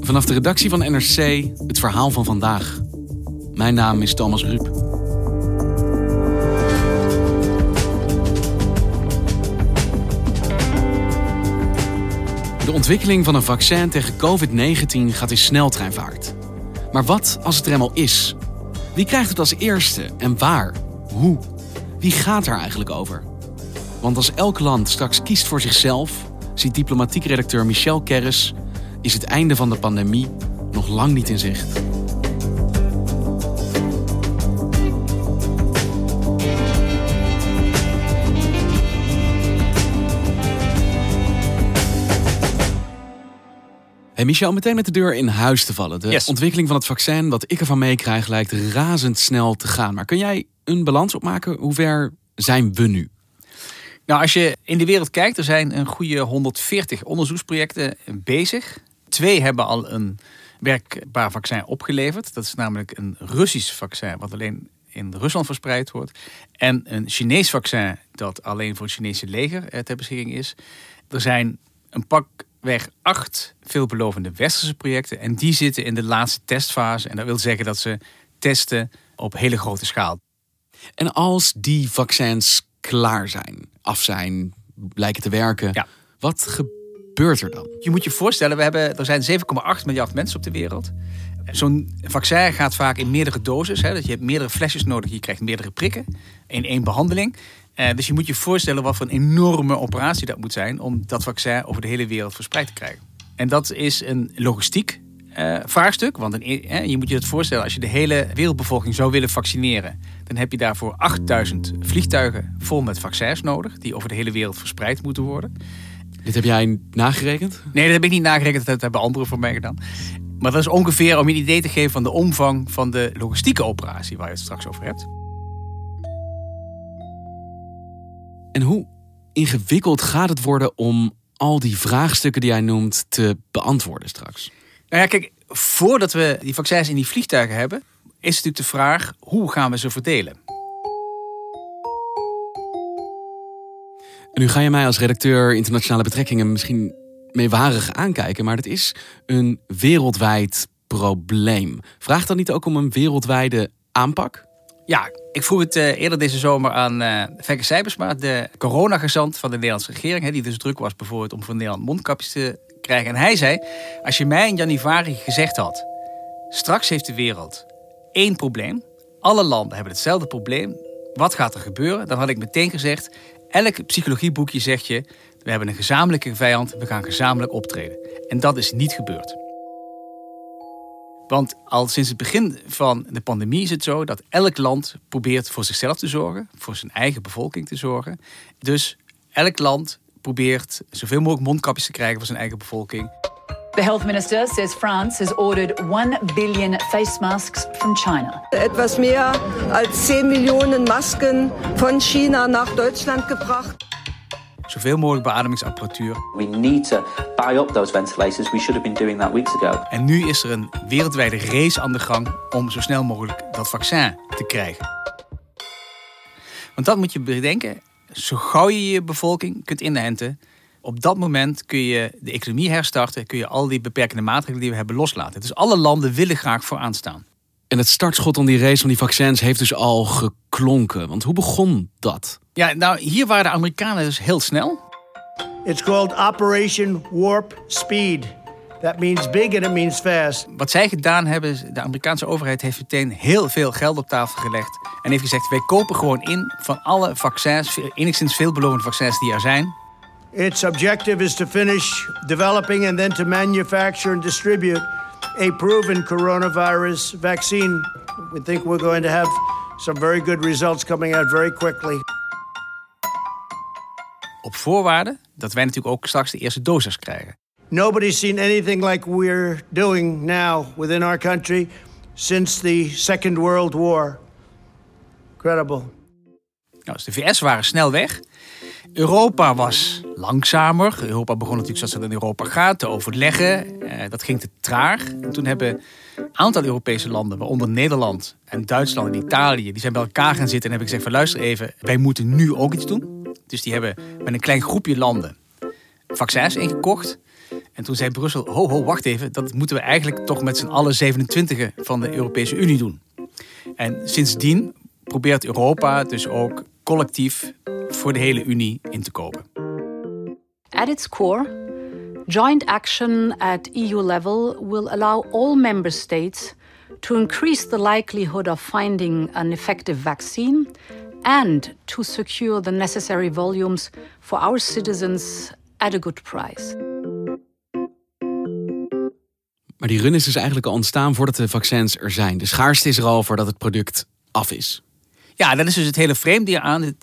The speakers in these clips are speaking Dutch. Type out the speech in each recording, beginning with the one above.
Vanaf de redactie van NRC het verhaal van vandaag. Mijn naam is Thomas Ruip. De ontwikkeling van een vaccin tegen COVID-19 gaat in sneltreinvaart. Maar wat als het er eenmaal is? Wie krijgt het als eerste en waar? Hoe? Wie gaat er eigenlijk over? Want als elk land straks kiest voor zichzelf, ziet diplomatiek redacteur Michel Kerris, is het einde van de pandemie nog lang niet in zicht. Hey Michel, meteen met de deur in huis te vallen. De Yes. ontwikkeling van het vaccin, wat ik ervan meekrijg, lijkt razendsnel te gaan. Maar kun jij een balans opmaken? Hoe ver zijn we nu? Nou, als je in de wereld kijkt, er zijn een goede 140 onderzoeksprojecten bezig. Twee hebben al een werkbaar vaccin opgeleverd. Dat is namelijk een Russisch vaccin, wat alleen in Rusland verspreid wordt. En een Chinees vaccin, dat alleen voor het Chinese leger eh, ter beschikking is. Er zijn een pakweg acht veelbelovende westerse projecten. En die zitten in de laatste testfase. En dat wil zeggen dat ze testen op hele grote schaal. En als die vaccins klaar zijn, af zijn, lijken te werken, Ja. wat gebeurt er dan? Je moet je voorstellen, we hebben, er zijn 7,8 miljard mensen op de wereld. Zo'n vaccin gaat vaak in meerdere doses. Hè, dat je hebt meerdere flesjes nodig, je krijgt meerdere prikken in één behandeling. Eh, dus je moet je voorstellen wat voor een enorme operatie dat moet zijn om dat vaccin over de hele wereld verspreid te krijgen. En dat is een logistiek eh, vraagstuk. Want eh, je moet je het voorstellen, als je de hele wereldbevolking zou willen vaccineren, dan heb je daarvoor 8000 vliegtuigen vol met vaccins nodig, die over de hele wereld verspreid moeten worden. Dit heb jij nagerekend? Nee, dat heb ik niet nagerekend. Dat hebben anderen voor mij gedaan. Maar dat is ongeveer om je een idee te geven van de omvang van de logistieke operatie waar je het straks over hebt. En hoe ingewikkeld gaat het worden om al die vraagstukken die jij noemt te beantwoorden straks? Nou ja, kijk, voordat we die vaccins in die vliegtuigen hebben, is natuurlijk de vraag hoe gaan we ze verdelen? En nu ga je mij als redacteur internationale betrekkingen misschien meewarig aankijken, maar het is een wereldwijd probleem. Vraagt dat niet ook om een wereldwijde aanpak? Ja, ik vroeg het eh, eerder deze zomer aan eh Fekke Sijbersma, de coronagezant van de Nederlandse regering, die dus druk was bijvoorbeeld om voor Nederland mondkapjes te krijgen. En hij zei, als je mij in januari gezegd had, straks heeft de wereld één probleem, alle landen hebben hetzelfde probleem, wat gaat er gebeuren? Dan had ik meteen gezegd, elk psychologieboekje zegt je, we hebben een gezamenlijke vijand, we gaan gezamenlijk optreden. En dat is niet gebeurd. Want al sinds het begin van de pandemie is het zo dat elk land probeert voor zichzelf te zorgen, voor zijn eigen bevolking te zorgen. Dus elk land probeert zoveel mogelijk mondkapjes te krijgen voor zijn eigen bevolking. The health minister says France has ordered 1 billion face masks from China. Etwas mehr als 10 Millionen Masken von China nach Deutschland gebracht. Zoveel mogelijk beademingsapparatuur. We need to buy up those ventilators. We should have been doing that weeks ago. En nu is er een wereldwijde race aan de gang om zo snel mogelijk dat vaccin te krijgen. Want dat moet je bedenken. Zo gauw je je bevolking kunt inenten, op dat moment kun je de economie herstarten, kun je al die beperkende maatregelen die we hebben loslaten. Dus alle landen willen graag vooraan staan. En het startschot van die race van die vaccins heeft dus al geklonken. Want hoe begon dat? Ja, nou, hier waren de Amerikanen dus heel snel. It's called Operation Warp Speed. That means big and it means fast. Wat zij gedaan hebben, is de Amerikaanse overheid heeft meteen heel veel geld op tafel gelegd. En heeft gezegd, wij kopen gewoon in van alle vaccins, enigszins veelbelovende vaccins die er zijn. Its objective is to finish developing and then to manufacture and distribute a proven coronavirus vaccine. We think we're going to have some very good results coming out very quickly. Op voorwaarde dat wij natuurlijk ook straks de eerste dosis krijgen. Nobody's seen anything like we're doing now within our country since the Second World War. Incredible. Nou, dus de VS waren snel weg. Europa was langzamer. Europa begon natuurlijk zoals het in Europa gaat, te overleggen. Eh, dat ging te traag. En toen hebben een aantal Europese landen, waaronder Nederland en Duitsland en Italië, die zijn bij elkaar gaan zitten en hebben gezegd van luister even, wij moeten nu ook iets doen. Dus die hebben met een klein groepje landen vaccins ingekocht. En toen zei Brussel, ho ho, wacht even, dat moeten we eigenlijk toch met z'n allen 27 van de Europese Unie doen. En sindsdien probeert Europa dus ook collectief voor de hele Unie in te kopen. At its core, joint action at EU level will allow all member states to increase the likelihood of finding an effective vaccine and to secure the necessary volumes for our citizens at a good price. Maar die run is dus eigenlijk al ontstaan voordat de vaccins er zijn. De schaarste is er al voordat het product af is. Ja, dat is dus het hele vreemde hier aan.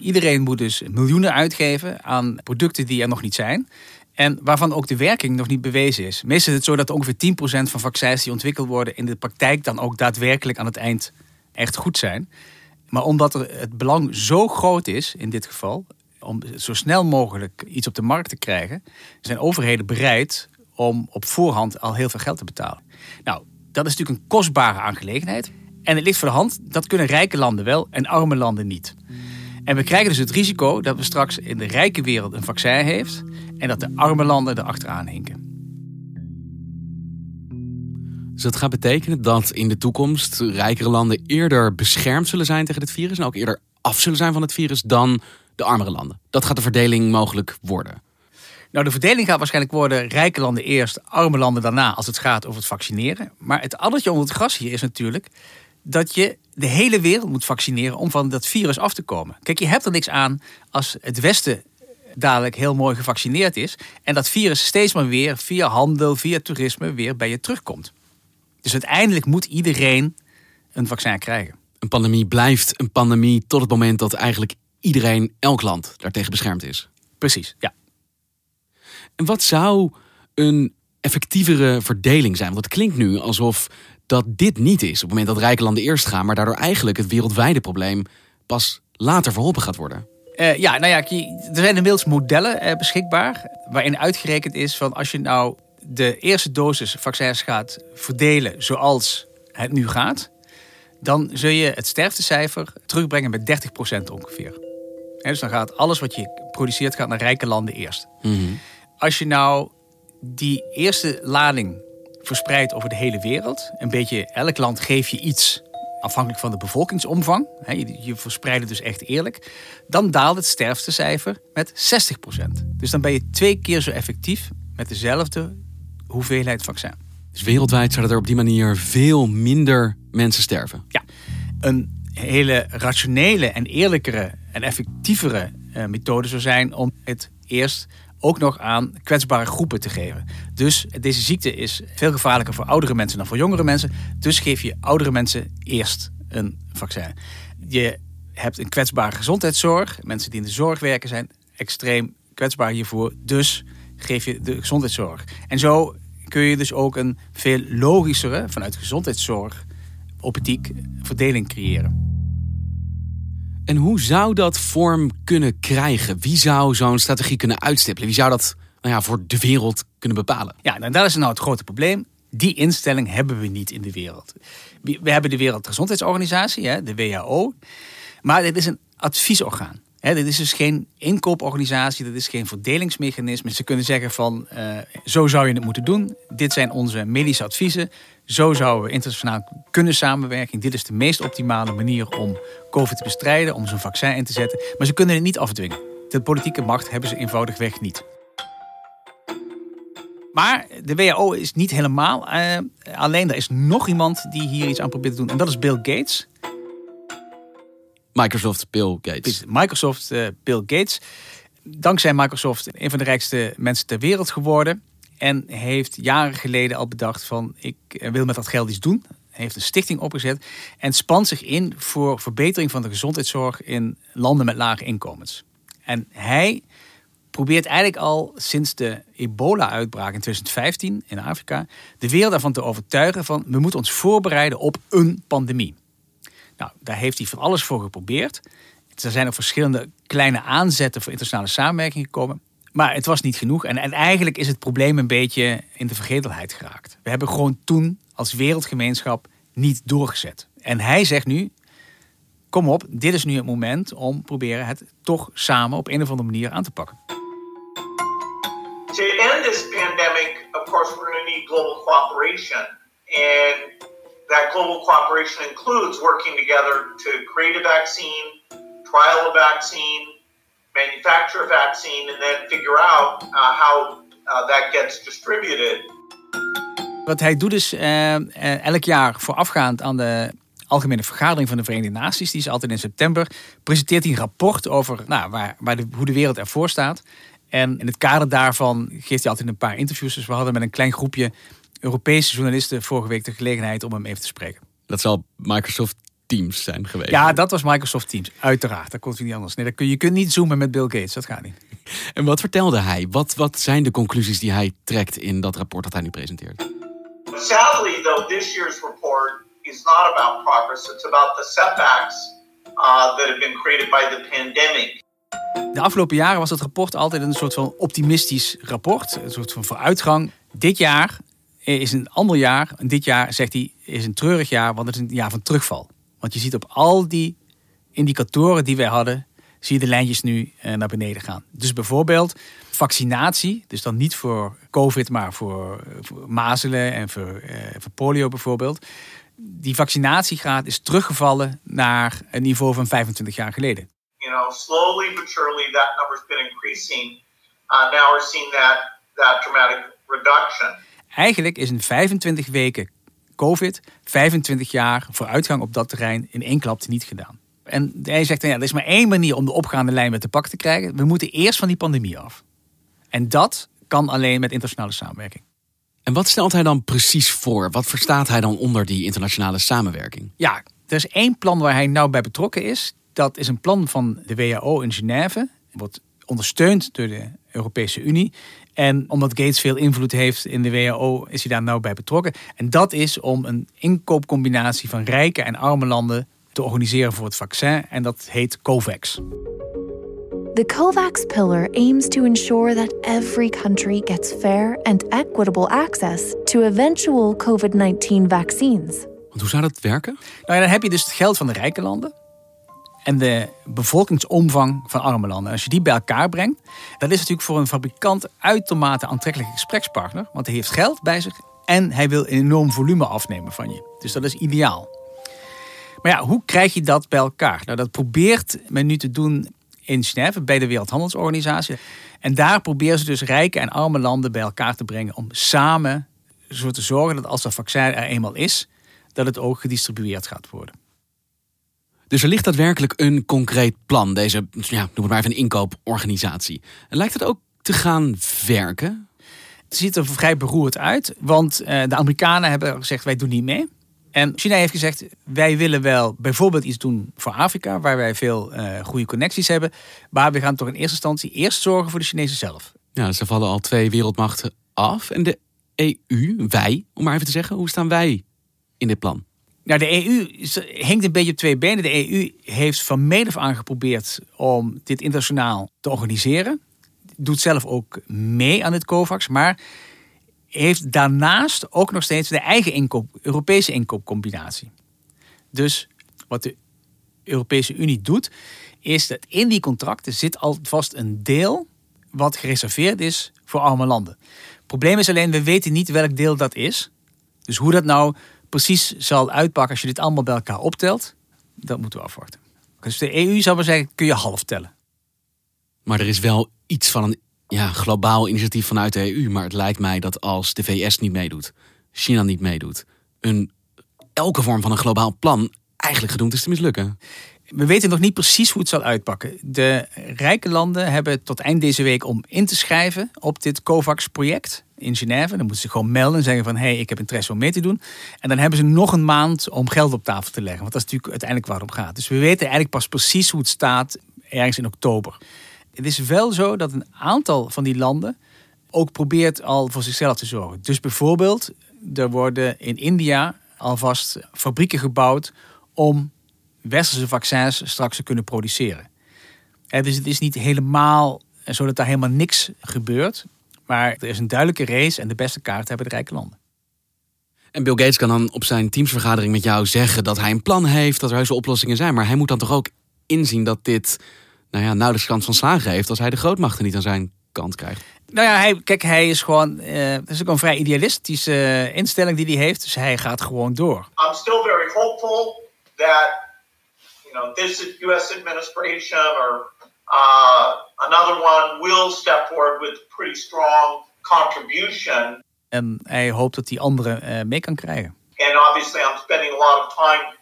Iedereen moet dus miljoenen uitgeven aan producten die er nog niet zijn. En waarvan ook de werking nog niet bewezen is. Meestal is het zo dat ongeveer 10% van vaccins die ontwikkeld worden in de praktijk dan ook daadwerkelijk aan het eind echt goed zijn. Maar omdat er het belang zo groot is in dit geval, om zo snel mogelijk iets op de markt te krijgen, zijn overheden bereid om op voorhand al heel veel geld te betalen. Nou, dat is natuurlijk een kostbare aangelegenheid. En het ligt voor de hand, dat kunnen rijke landen wel en arme landen niet. En we krijgen dus het risico dat we straks in de rijke wereld een vaccin heeft en dat de arme landen er achteraan hinken. Dus dat gaat betekenen dat in de toekomst rijkere landen eerder beschermd zullen zijn tegen dit virus en ook eerder af zullen zijn van het virus dan de armere landen. Dat gaat de verdeling mogelijk worden. Nou, de verdeling gaat waarschijnlijk worden rijke landen eerst, arme landen daarna als het gaat over het vaccineren. Maar het addertje onder het gras hier is natuurlijk dat je de hele wereld moet vaccineren om van dat virus af te komen. Kijk, je hebt er niks aan als het Westen dadelijk heel mooi gevaccineerd is en dat virus steeds maar weer via handel, via toerisme weer bij je terugkomt. Dus uiteindelijk moet iedereen een vaccin krijgen. Een pandemie blijft een pandemie tot het moment dat eigenlijk iedereen, elk land, daartegen beschermd is. Precies, ja. En wat zou een effectievere verdeling zijn? Want het klinkt nu alsof dat dit niet is. Op het moment dat rijke landen eerst gaan, maar daardoor eigenlijk het wereldwijde probleem pas later verholpen gaat worden. Uh, ja, nou ja, er zijn inmiddels modellen uh, beschikbaar waarin uitgerekend is van als je nou de eerste dosis vaccins gaat verdelen zoals het nu gaat, dan zul je het sterftecijfer terugbrengen met 30% ongeveer. dus dan gaat alles wat je produceert gaat naar rijke landen eerst. Mm Als je nou die eerste lading verspreidt over de hele wereld, een beetje elk land geef je iets afhankelijk van de bevolkingsomvang, je verspreidt het dus echt eerlijk, dan daalt het sterftecijfer met 60%. Dus dan ben je twee keer zo effectief met dezelfde hoeveelheid vaccin. Dus wereldwijd zouden er op die manier veel minder mensen sterven. Ja, een hele rationele en eerlijkere en effectievere uh, methode zou zijn om het eerst ook nog aan kwetsbare groepen te geven. Dus deze ziekte is veel gevaarlijker voor oudere mensen dan voor jongere mensen. Dus geef je oudere mensen eerst een vaccin. Je hebt een kwetsbare gezondheidszorg. Mensen die in de zorg werken zijn extreem kwetsbaar hiervoor. Dus geef je de gezondheidszorg. En zo kun je dus ook een veel logischere, vanuit gezondheidszorg, optiek verdeling creëren. En hoe zou dat vorm kunnen krijgen? Wie zou zo'n strategie kunnen uitstippelen? Wie zou dat nou ja, voor de wereld kunnen bepalen? Ja, nou, dat is nou het grote probleem. Die instelling hebben we niet in de wereld. We hebben de Wereldgezondheidsorganisatie, de WHO. Maar dit is een adviesorgaan. Dit is dus geen inkooporganisatie, dit is geen verdelingsmechanisme. Ze kunnen zeggen van, uh, zo zou je het moeten doen. Dit zijn onze medische adviezen. Zo zouden we internationaal kunnen samenwerken. Dit is de meest optimale manier om COVID te bestrijden, om zo'n vaccin in te zetten. Maar ze kunnen het niet afdwingen. De politieke macht hebben ze eenvoudigweg niet. Maar de WHO is niet helemaal uh, alleen. Er is nog iemand die hier iets aan probeert te doen. En dat is Bill Gates. Microsoft, Bill Gates. Microsoft, uh, Bill Gates. Dankzij Microsoft een van de rijkste mensen ter wereld geworden. En heeft jaren geleden al bedacht van ik wil met dat geld iets doen. Heeft een stichting opgezet en spant zich in voor verbetering van de gezondheidszorg in landen met lage inkomens. En hij probeert eigenlijk al sinds de ebola-uitbraak in 2015 in Afrika de wereld ervan te overtuigen van we moeten ons voorbereiden op een pandemie. Nou, daar heeft hij van alles voor geprobeerd. Er zijn ook verschillende kleine aanzetten voor internationale samenwerking gekomen. Maar het was niet genoeg. En, en eigenlijk is het probleem een beetje in de vergetelheid geraakt. We hebben gewoon toen als wereldgemeenschap niet doorgezet. En hij zegt nu, kom op, dit is nu het moment om proberen het toch samen op een of andere manier aan te pakken. To end this pandemic, of course, we're going to need global cooperation. And that global cooperation includes working together to create a vaccine, trial a vaccine, manufacture a vaccine, and then figure out uh, how uh, that gets distributed. Wat hij doet is uh, elk jaar voorafgaand aan de Algemene Vergadering van de Verenigde Naties, die is altijd in september, presenteert hij een rapport over nou, waar, waar de, hoe de wereld ervoor staat. En in het kader daarvan geeft hij altijd een paar interviews. Dus we hadden met een klein groepje Europese journalisten vorige week de gelegenheid om hem even te spreken. Dat zal Microsoft Teams zijn geweest. Ja, dat was Microsoft Teams. Uiteraard, dat kon u niet anders. Nee, kun, je kunt niet zoomen met Bill Gates, dat gaat niet. En wat vertelde hij? Wat, wat zijn de conclusies die hij trekt in dat rapport dat hij nu presenteert? Sadly, though, this year's report is not about progress. It's about the setbacks uh, that have been created by the pandemic. De afgelopen jaren was het rapport altijd een soort van optimistisch rapport, een soort van vooruitgang. Dit jaar is een ander jaar. Dit jaar, zegt hij, is een treurig jaar, want het is een jaar van terugval. Want je ziet op al die indicatoren die wij hadden, zie je de lijntjes nu eh, naar beneden gaan. Dus bijvoorbeeld vaccinatie, dus dan niet voor COVID, maar voor, voor mazelen en voor, eh, voor polio bijvoorbeeld. Die vaccinatiegraad is teruggevallen naar een niveau van 25 jaar geleden. You know, slowly but surely that number's been increasing. Uh, now we're seeing that, that dramatic reduction. Eigenlijk is in 25 weken COVID 25 jaar vooruitgang op dat terrein in één klap niet gedaan. En hij zegt, ja, er is maar één manier om de opgaande lijn met te pak te krijgen. We moeten eerst van die pandemie af. En dat kan alleen met internationale samenwerking. En wat stelt hij dan precies voor? Wat verstaat hij dan onder die internationale samenwerking? Ja, er is één plan waar hij nou bij betrokken is. Dat is een plan van de WHO in Genève. Wordt ondersteund door de Europese Unie. En omdat Gates veel invloed heeft in de WHO, is hij daar nou bij betrokken. En dat is om een inkoopcombinatie van rijke en arme landen te organiseren voor het vaccin. En dat heet COVAX. The COVAX pillar aims to ensure that every country gets fair and equitable access to eventual COVID-19 vaccines. Want hoe zou dat werken? Nou ja, dan heb je dus het geld van de rijke landen en de bevolkingsomvang van arme landen. En als je die bij elkaar brengt, dan is natuurlijk voor een fabrikant uitermate aantrekkelijke gesprekspartner. Want hij heeft geld bij zich en hij wil een enorm volume afnemen van je. Dus dat is ideaal. Maar ja, hoe krijg je dat bij elkaar? Nou, dat probeert men nu te doen in Genève bij de Wereldhandelsorganisatie. En daar proberen ze dus rijke en arme landen bij elkaar te brengen om samen zo te zorgen dat als dat vaccin er eenmaal is, dat het ook gedistribueerd gaat worden. Dus er ligt daadwerkelijk een concreet plan, deze, ja, noem het maar even een inkooporganisatie. En lijkt het ook te gaan werken? Het ziet er vrij beroerd uit, want eh, de Amerikanen hebben gezegd wij doen niet mee. En China heeft gezegd, wij willen wel bijvoorbeeld iets doen voor Afrika, waar wij veel uh, goede connecties hebben. Maar we gaan toch in eerste instantie eerst zorgen voor de Chinezen zelf. Ja, ze vallen al twee wereldmachten af. En de EU, wij, om maar even te zeggen, hoe staan wij in dit plan? Nou, de EU hinkt een beetje op twee benen. De EU heeft van meet af aan geprobeerd om dit internationaal te organiseren. Doet zelf ook mee aan het COVAX, maar heeft daarnaast ook nog steeds de eigen inkoop, Europese inkoopcombinatie. Dus wat de Europese Unie doet, is dat in die contracten zit alvast een deel wat gereserveerd is voor arme landen. Het probleem is alleen, we weten niet welk deel dat is. Dus hoe dat nou precies zal uitpakken als je dit allemaal bij elkaar optelt, dat moeten we afwachten. Dus de EU zou maar zeggen, kun je half tellen. Maar er is wel iets van een ja, globaal initiatief vanuit de EU. Maar het lijkt mij dat als de VS niet meedoet, China niet meedoet, een, elke vorm van een globaal plan eigenlijk gedoemd is te mislukken. We weten nog niet precies hoe het zal uitpakken. De rijke landen hebben tot eind deze week om in te schrijven op dit COVAX-project in Genève. Dan moeten ze gewoon melden en zeggen van... hé, hey, ik heb interesse om mee te doen. En dan hebben ze nog een maand om geld op tafel te leggen. Want dat is natuurlijk uiteindelijk waar het om gaat. Dus we weten eigenlijk pas precies hoe het staat ergens in oktober. Het is wel zo dat een aantal van die landen ook probeert al voor zichzelf te zorgen. Dus bijvoorbeeld, er worden in India alvast fabrieken gebouwd om westerse vaccins straks te kunnen produceren. Eh, dus het is niet helemaal zo dat daar helemaal niks gebeurt. Maar er is een duidelijke race en de beste kaart hebben de rijke landen. En Bill Gates kan dan op zijn teamsvergadering met jou zeggen dat hij een plan heeft, dat er heuse oplossingen zijn. Maar hij moet dan toch ook inzien dat dit nou ja, nauwelijks kans van slagen heeft als hij de grootmachten niet aan zijn kant krijgt. Nou ja, hij, kijk, hij is gewoon. Uh, dat is ook een vrij idealistische uh, instelling die hij heeft. Dus hij gaat gewoon door. I'm still very hopeful that you know this U.S. administration or uh, another one will step forward with pretty strong contribution. En hij hoopt dat die anderen uh, mee kan krijgen. And obviously, I'm spending a lot of time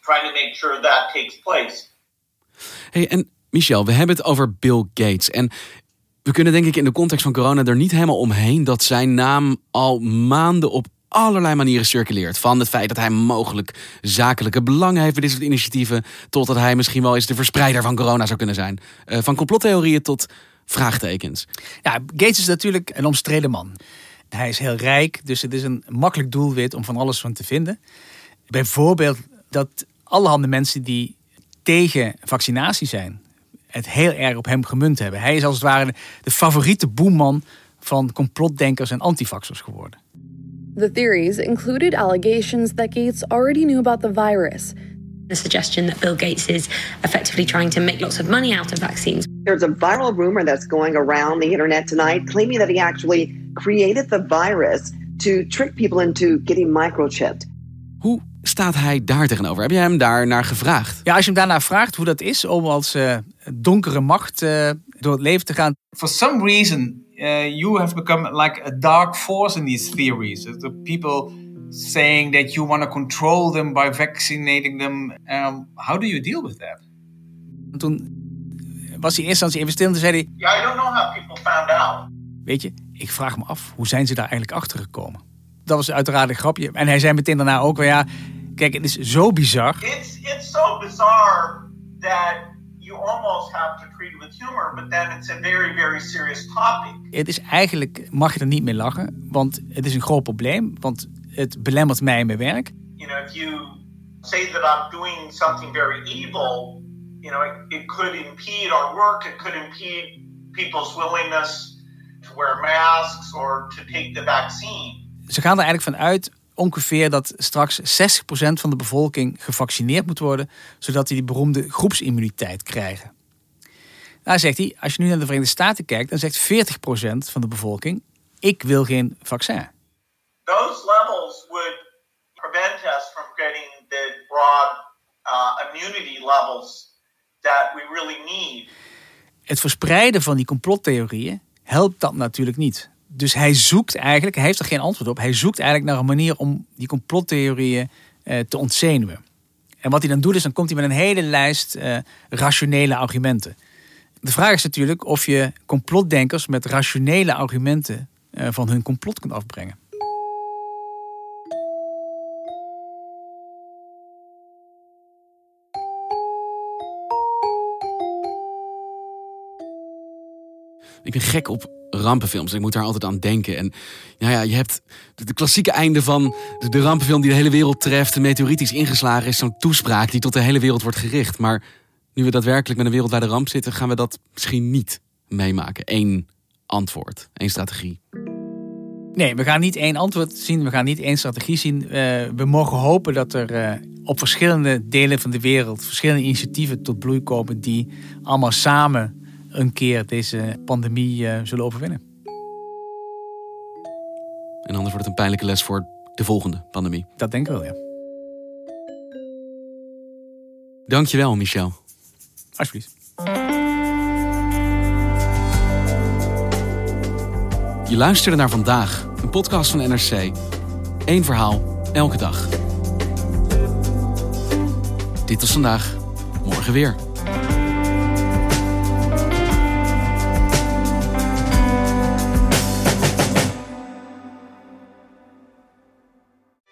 trying to make sure that takes place. Hey, en Michel, we hebben het over Bill Gates. En we kunnen denk ik in de context van corona er niet helemaal omheen dat zijn naam al maanden op allerlei manieren circuleert. Van het feit dat hij mogelijk zakelijke belangen heeft bij dit soort initiatieven, totdat hij misschien wel eens de verspreider van corona zou kunnen zijn. Uh, van complottheorieën tot vraagtekens. Ja, Gates is natuurlijk een omstreden man. Hij is heel rijk, dus het is een makkelijk doelwit om van alles van te vinden. Bijvoorbeeld dat allerhande mensen die tegen vaccinatie zijn, het heel erg op hem gemunt hebben. Hij is als het ware de favoriete boeman van complotdenkers en antivaxers geworden. The theories included allegations that Gates already knew about the virus. The suggestion that Bill Gates is effectively trying to make lots of money out of vaccines. There's a viral rumor that's going around the internet tonight claiming that he actually created the virus to trick people into getting microchipped. Hoe staat hij daar tegenover? Heb je hem daar naar gevraagd? Ja, als je hem daarnaar vraagt hoe dat is om als uh, donkere macht uh, door het leven te gaan. For some reason, you have become like a dark force in these theories. The people saying that you want to control them by vaccinating them. Um, how do you deal with that? Toen was hij eerst aan even stil en zei hij... Yeah, I don't know how people found out. Weet je, ik vraag me af, hoe zijn ze daar eigenlijk achter gekomen? Dat was uiteraard een grapje. En hij zei meteen daarna ook wel ja... Kijk, het is zo bizar. It's, it's so bizarre that almost have to treat it with humor, but then it's a very, very serious topic. Het is eigenlijk, mag je er niet mee lachen, want het is een groot probleem, want het belemmert mij in mijn werk. You know, if you say that I'm doing something very evil, you know, it, it could impede our work, it could impede people's willingness to wear masks or to take the vaccine. Ze gaan er eigenlijk van uit ongeveer dat straks 60% van de bevolking gevaccineerd moet worden, zodat die die beroemde groepsimmuniteit krijgen. Nou zegt hij, als je nu naar de Verenigde Staten kijkt, dan zegt 40% van de bevolking: ik wil geen vaccin. Those levels would prevent us from getting the broad uh, immunity levels that we really need. Het verspreiden van die complottheorieën helpt dat natuurlijk niet. Dus hij zoekt eigenlijk, hij heeft er geen antwoord op, hij zoekt eigenlijk naar een manier om die complottheorieën eh, te ontzenuwen. En wat hij dan doet is, dan komt hij met een hele lijst eh, rationele argumenten. De vraag is natuurlijk of je complotdenkers met rationele argumenten eh, van hun complot kunt afbrengen. Ik ben gek op rampenfilms. Ik moet daar altijd aan denken. En ja, je hebt de, klassieke einde van de, rampenfilm die de hele wereld treft. De meteoriet is ingeslagen is zo'n toespraak die tot de hele wereld wordt gericht. Maar nu we daadwerkelijk met een wereldwijde ramp zitten, gaan we dat misschien niet meemaken. Eén antwoord, één strategie. Nee, we gaan niet één antwoord zien. We gaan niet één strategie zien. Uh, we mogen hopen dat er uh, op verschillende delen van de wereld verschillende initiatieven tot bloei komen die allemaal samen een keer deze pandemie uh, zullen overwinnen. En anders wordt het een pijnlijke les voor de volgende pandemie. Dat denk ik wel, ja. Dankjewel, Michel. Alsjeblieft. Je luisterde naar vandaag, een podcast van NRC. Eén verhaal, elke dag. Dit was vandaag, morgen weer.